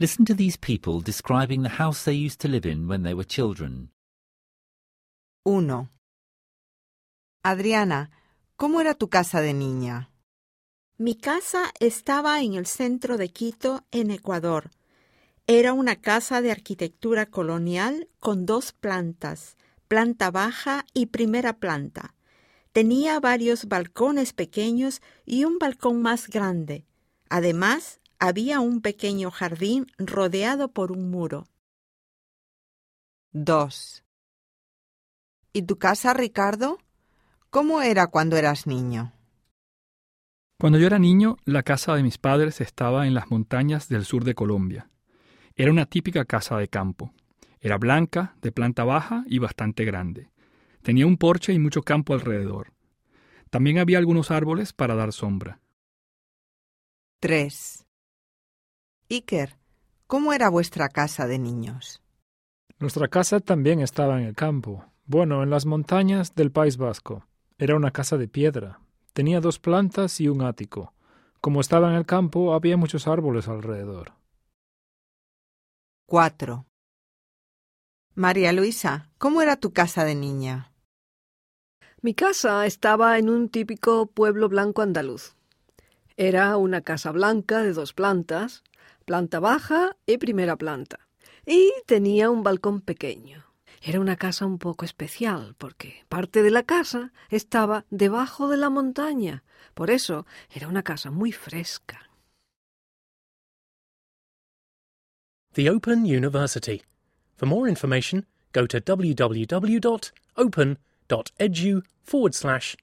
Listen to these people describing the house they used to live in when they were children. 1. Adriana, ¿cómo era tu casa de niña? Mi casa estaba en el centro de Quito, en Ecuador. Era una casa de arquitectura colonial con dos plantas, planta baja y primera planta. Tenía varios balcones pequeños y un balcón más grande. Además, había un pequeño jardín rodeado por un muro. 2. ¿Y tu casa, Ricardo? ¿Cómo era cuando eras niño? Cuando yo era niño, la casa de mis padres estaba en las montañas del sur de Colombia. Era una típica casa de campo. Era blanca, de planta baja y bastante grande. Tenía un porche y mucho campo alrededor. También había algunos árboles para dar sombra. 3. Iker, ¿cómo era vuestra casa de niños? Nuestra casa también estaba en el campo, bueno, en las montañas del País Vasco. Era una casa de piedra. Tenía dos plantas y un ático. Como estaba en el campo, había muchos árboles alrededor. 4. María Luisa, ¿cómo era tu casa de niña? Mi casa estaba en un típico pueblo blanco andaluz. Era una casa blanca de dos plantas, planta baja y primera planta, y tenía un balcón pequeño. Era una casa un poco especial, porque parte de la casa estaba debajo de la montaña. Por eso era una casa muy fresca. The Open University. For more information, go to www.open.edu forward slash.